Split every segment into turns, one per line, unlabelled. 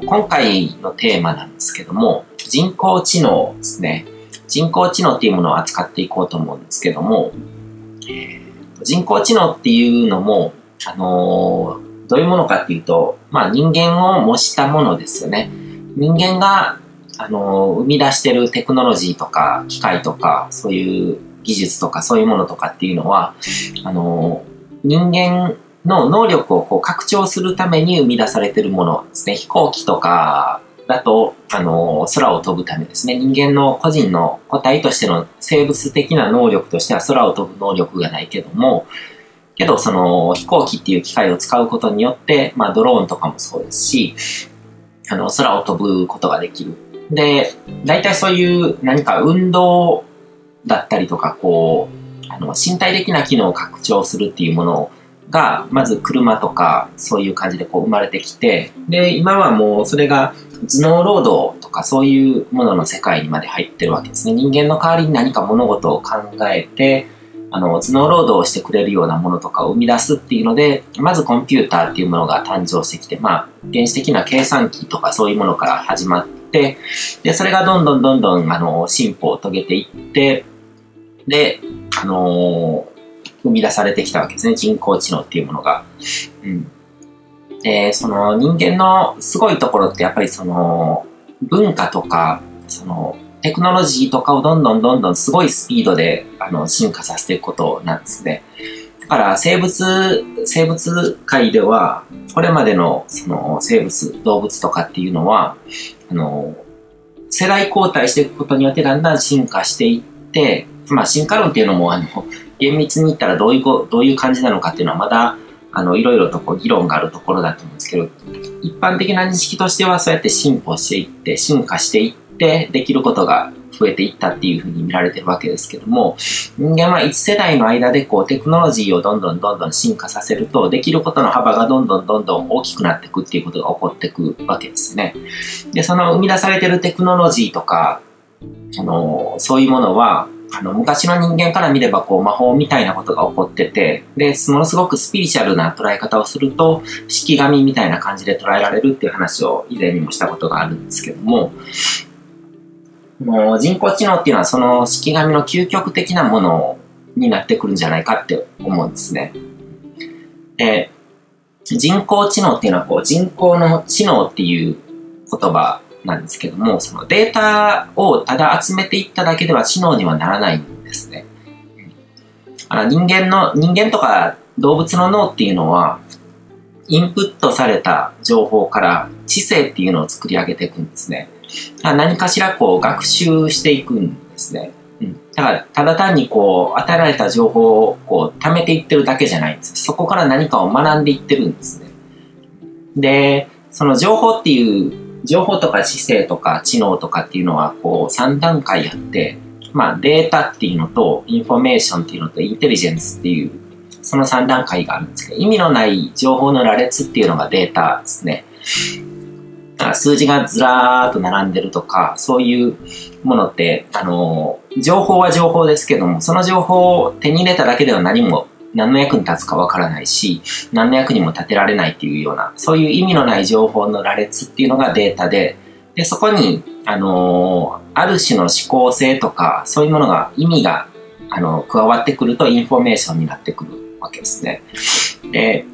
今回のテーマなんですけども、人工知能ですね。人工知能っていうものを扱っていこうと思うんですけども、えー、人工知能っていうのも、あのー、どういうものかっていうと、まあ人間を模したものですよね。人間が、あのー、生み出してるテクノロジーとか、機械とか、そういう技術とか、そういうものとかっていうのは、あの人間の能力をこう拡張するために生み出されているものですね。飛行機とかだと、あの、空を飛ぶためですね。人間の個人の個体としての生物的な能力としては空を飛ぶ能力がないけども、けどその飛行機っていう機械を使うことによって、まあドローンとかもそうですし、あの、空を飛ぶことができる。で、大体そういう何か運動だったりとか、こう、あの、身体的な機能を拡張するっていうものをが、まず車とか、そういう感じでこう生まれてきて、で、今はもうそれが頭脳労働とかそういうものの世界にまで入ってるわけですね。人間の代わりに何か物事を考えて、あの、頭脳労働をしてくれるようなものとかを生み出すっていうので、まずコンピューターっていうものが誕生してきて、まあ、原始的な計算機とかそういうものから始まって、で、それがどんどんどんどん、あの、進歩を遂げていって、で、あのー生み出されてきたわけですね。人工知能っていうものが。うん。で、その人間のすごいところってやっぱりその文化とか、そのテクノロジーとかをどんどんどんどんすごいスピードであの進化させていくことなんですね。だから生物、生物界では、これまでのその生物、動物とかっていうのは、あの、世代交代していくことによってだんだん進化していって、まあ進化論っていうのもあの、厳密に言ったらどういう、どういう感じなのかっていうのはまだ、あの、いろいろとこう議論があるところだと思うんですけど、一般的な認識としてはそうやって進歩していって、進化していって、できることが増えていったっていうふうに見られてるわけですけども、人間は1世代の間でこうテクノロジーをどんどんどんどん進化させると、できることの幅がどんどんどんどん大きくなっていくっていうことが起こっていくわけですね。で、その生み出されてるテクノロジーとか、あの、そういうものは、あの、昔の人間から見れば、こう、魔法みたいなことが起こってて、で、ものすごくスピリチュアルな捉え方をすると、式神みたいな感じで捉えられるっていう話を以前にもしたことがあるんですけども、もう人工知能っていうのはその式神の究極的なものになってくるんじゃないかって思うんですね。で、人工知能っていうのはこう人工の知能っていう言葉なんですけども、そのデータをただ集めていっただけでは知能にはならないんですね。あの人間の、人間とか動物の脳っていうのは、インプットされた情報から知性っていうのを作り上げていくんですね。何かしらこう学習していくんですね。だから、ただ単にこう、与えられた情報をこう、貯めていってるだけじゃないんです。そこから何かを学んでいってるんですね。で、その情報っていう情報とか知性とか知能とかっていうのはこう3段階あって、まあデータっていうのとインフォメーションっていうのとインテリジェンスっていうその3段階があるんですけど、意味のない情報の羅列っていうのがデータですね。数字がずらーっと並んでるとか、そういうものって、あの、情報は情報ですけども、その情報を手に入れただけでは何も何の役に立つかわからないし、何の役にも立てられないっていうような、そういう意味のない情報の羅列っていうのがデータで、で、そこに、あのー、ある種の指向性とか、そういうものが、意味が、あの、加わってくるとインフォメーションになってくるわけですね。で、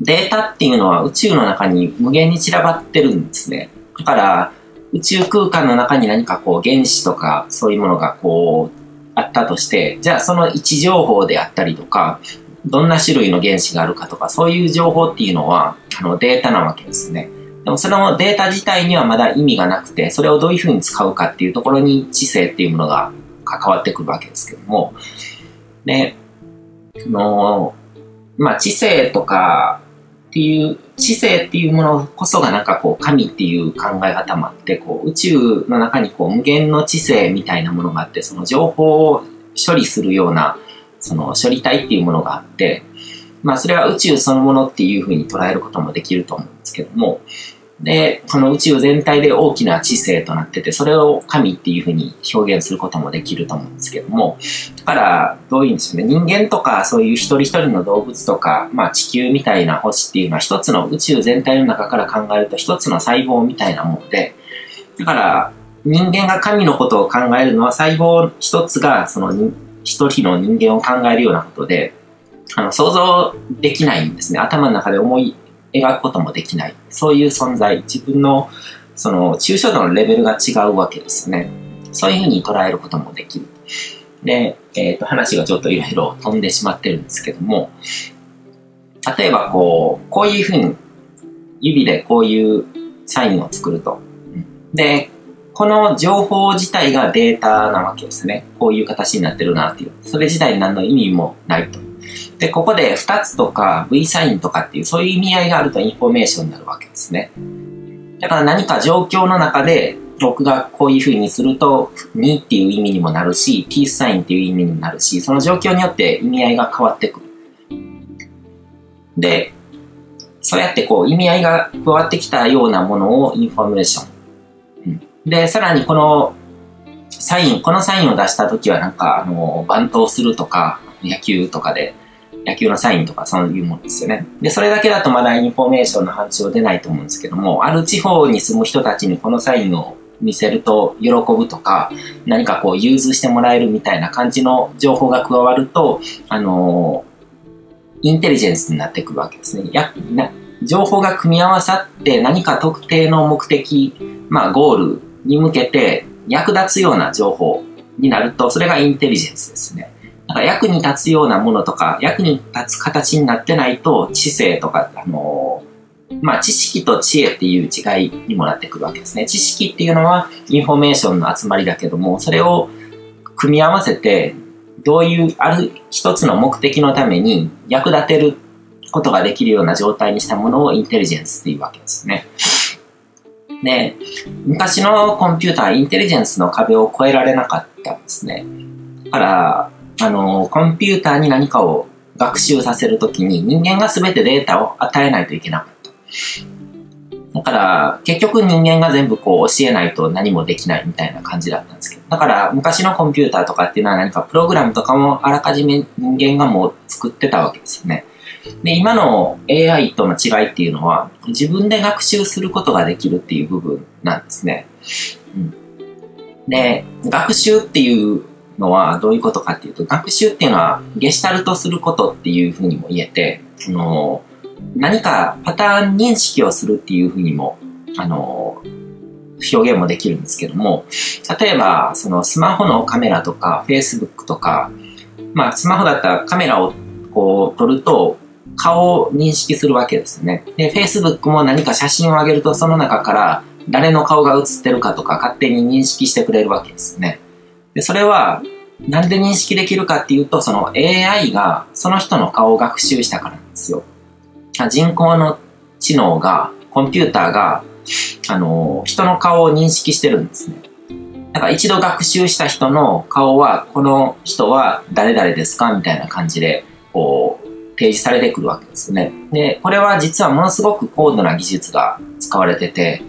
データっていうのは宇宙の中に無限に散らばってるんですね。だから、宇宙空間の中に何かこう原子とかそういうものがこうったとして、じゃあその位置情報であったりとか、どんな種類の原子があるかとか、そういう情報っていうのは、あの、データなわけですね。でもそのデータ自体にはまだ意味がなくて、それをどういうふうに使うかっていうところに知性っていうものが関わってくるわけですけども、で、その、まあ知性とかっていう、知性っていうものこそがなんかこう神っていう考え方もあって、こう宇宙の中にこう無限の知性みたいなものがあって、その情報を処理するような、その処理体っていうものがあって、まあそれは宇宙そのものっていうふうに捉えることもできると思うんですけども、で、この宇宙全体で大きな知性となってて、それを神っていうふうに表現することもできると思うんですけども、だから、どういうんでしょうね、人間とかそういう一人一人の動物とか、まあ地球みたいな星っていうのは一つの宇宙全体の中から考えると一つの細胞みたいなもので、だから、人間が神のことを考えるのは細胞一つがその一人の人間を考えるようなことで、あの想像できないんですね。頭の中で思い描くこともできない。そういう存在、自分のその抽象度のレベルが違うわけですね。そういうふうに捉えることもできる。で、えっ、ー、と、話がちょっといろいろ飛んでしまってるんですけども、例えばこう、こういうふうに指でこういうサインを作ると。で、この情報自体がデータなわけですね。こういう形になってるなっていう。それ自体に何の意味もないと。で、ここで2つとか V サインとかっていうそういう意味合いがあるとインフォメーションになるわけですね。だから何か状況の中で僕がこういう風にすると2っていう意味にもなるし、ピースサインっていう意味にもなるし、その状況によって意味合いが変わってくる。で、そうやってこう意味合いが加わってきたようなものをインフォメーション。で、さらにこのサイン、このサインを出した時はなんかあの、バントをするとか、野球とかで野球のサインとかそういうものですよね。で、それだけだとまだインフォメーションの範疇出ないと思うんですけども、ある地方に住む人たちにこのサインを見せると喜ぶとか、何かこう融通してもらえるみたいな感じの情報が加わると、あのインテリジェンスになってくるわけですね。いろんな情報が組み合わさって何か特定の目的、まあゴールに向けて役立つような情報になると、それがインテリジェンスですね。なんか役に立つようなものとか、役に立つ形になってないと、知性とか、あのー、まあ、知識と知恵っていう違いにもなってくるわけですね。知識っていうのはインフォメーションの集まりだけども、それを組み合わせて、どういう、ある一つの目的のために役立てることができるような状態にしたものをインテリジェンスっていうわけですね。で、昔のコンピューター、インテリジェンスの壁を越えられなかったんですね。だから、あの、コンピューターに何かを学習させるときに人間が全てデータを与えないといけなかった。だから、結局人間が全部こう教えないと何もできないみたいな感じだったんですけど。だから昔のコンピューターとかっていうのは何かプログラムとかもあらかじめ人間がもう作ってたわけですよね。で、今の AI との違いっていうのは自分で学習することができるっていう部分なんですね。うん、で、学習っていうのはどういうことかっていうと、学習っていうのはゲシュタルトすることっていうふうにも言えて、その何かパターン認識をするっていうふうにも、あの、表現もできるんですけども、例えば、そのスマホのカメラとか、Facebook とか、まあ、スマホだったらカメラをこう撮ると、顔を認識するわけですね。で、Facebook も何か写真を上げると、その中から誰の顔が写ってるかとか勝手に認識してくれるわけですね。で、それは、なんで認識できるかっていうと、その AI がその人の顔を学習したからなんですよ。人工の知能が、コンピューターが、あの、人の顔を認識してるんですね。だから一度学習した人の顔は、この人は誰々ですかみたいな感じで、こう、提示されてくるわけですよね。で、これは実はものすごく高度な技術が使われてて、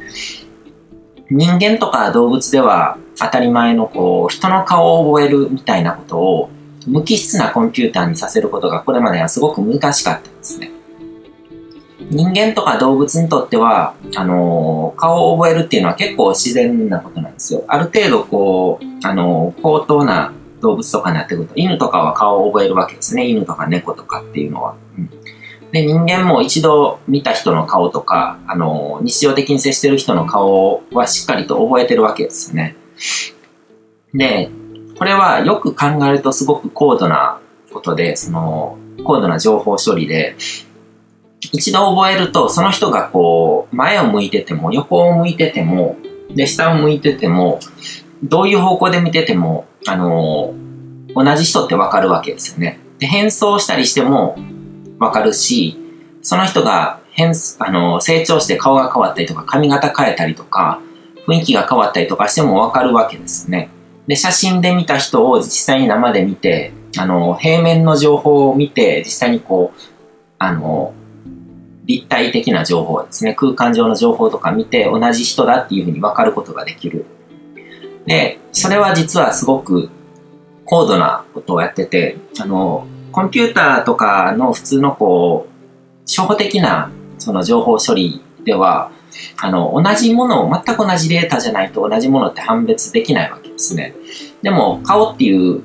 人間とか動物では当たり前のこう、人の顔を覚えるみたいなことを無機質なコンピューターにさせることがこれまではすごく難しかったんですね。人間とか動物にとっては、あのー、顔を覚えるっていうのは結構自然なことなんですよ。ある程度こう、あのー、高等な動物とかになってくると、犬とかは顔を覚えるわけですね。犬とか猫とかっていうのは。うんで、人間も一度見た人の顔とか、あの、日常的に接してる人の顔はしっかりと覚えてるわけですよね。で、これはよく考えるとすごく高度なことで、その、高度な情報処理で、一度覚えると、その人がこう、前を向いてても、横を向いてても、で、下を向いてても、どういう方向で見てても、あの、同じ人ってわかるわけですよね。で、変装したりしてもわかるし、その人が変、あの、成長して顔が変わったりとか、髪型変えたりとか、雰囲気が変わったりとかしてもわかるわけですね。で、写真で見た人を実際に生で見て、あの、平面の情報を見て、実際にこう、あの、立体的な情報ですね、空間上の情報とか見て同じ人だっていうふうに分かることができる。で、それは実はすごく高度なことをやってて、あの、コンピューターとかの普通のこう、初歩的なその情報処理では、あの、同じものを、全く同じデータじゃないと同じものって判別できないわけですね。でも、顔っていう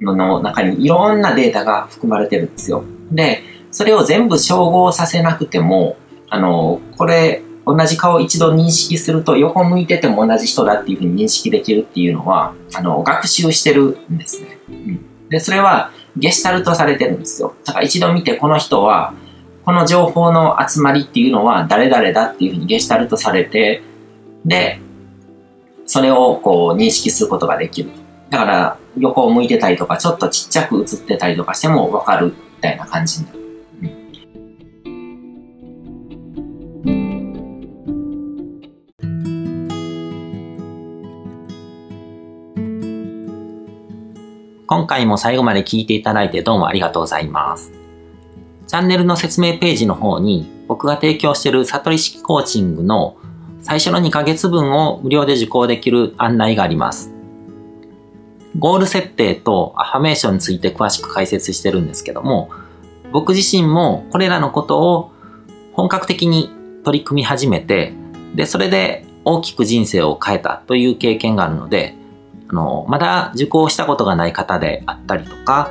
のの中にいろんなデータが含まれてるんですよ。で、それを全部照合させなくても、あの、これ、同じ顔を一度認識すると横向いてても同じ人だっていうふうに認識できるっていうのは、あの、学習してるんですね。うん、で、それはゲシュタルトされてるんですよ。だから一度見てこの人は、この情報の集まりっていうのは誰々だっていうふうにゲシュタルトされて、で、それをこう認識することができる。だから横を向いてたりとか、ちょっとちっちゃく映ってたりとかしてもわかるみたいな感じになる。今回も最後まで聞いていただいてどうもありがとうございます。チャンネルの説明ページの方に僕が提供している悟り式コーチングの最初の2ヶ月分を無料で受講できる案内があります。ゴール設定とアファメーションについて詳しく解説してるんですけども、僕自身もこれらのことを本格的に取り組み始めて、で、それで大きく人生を変えたという経験があるので、あの、まだ受講したことがない方であったりとか、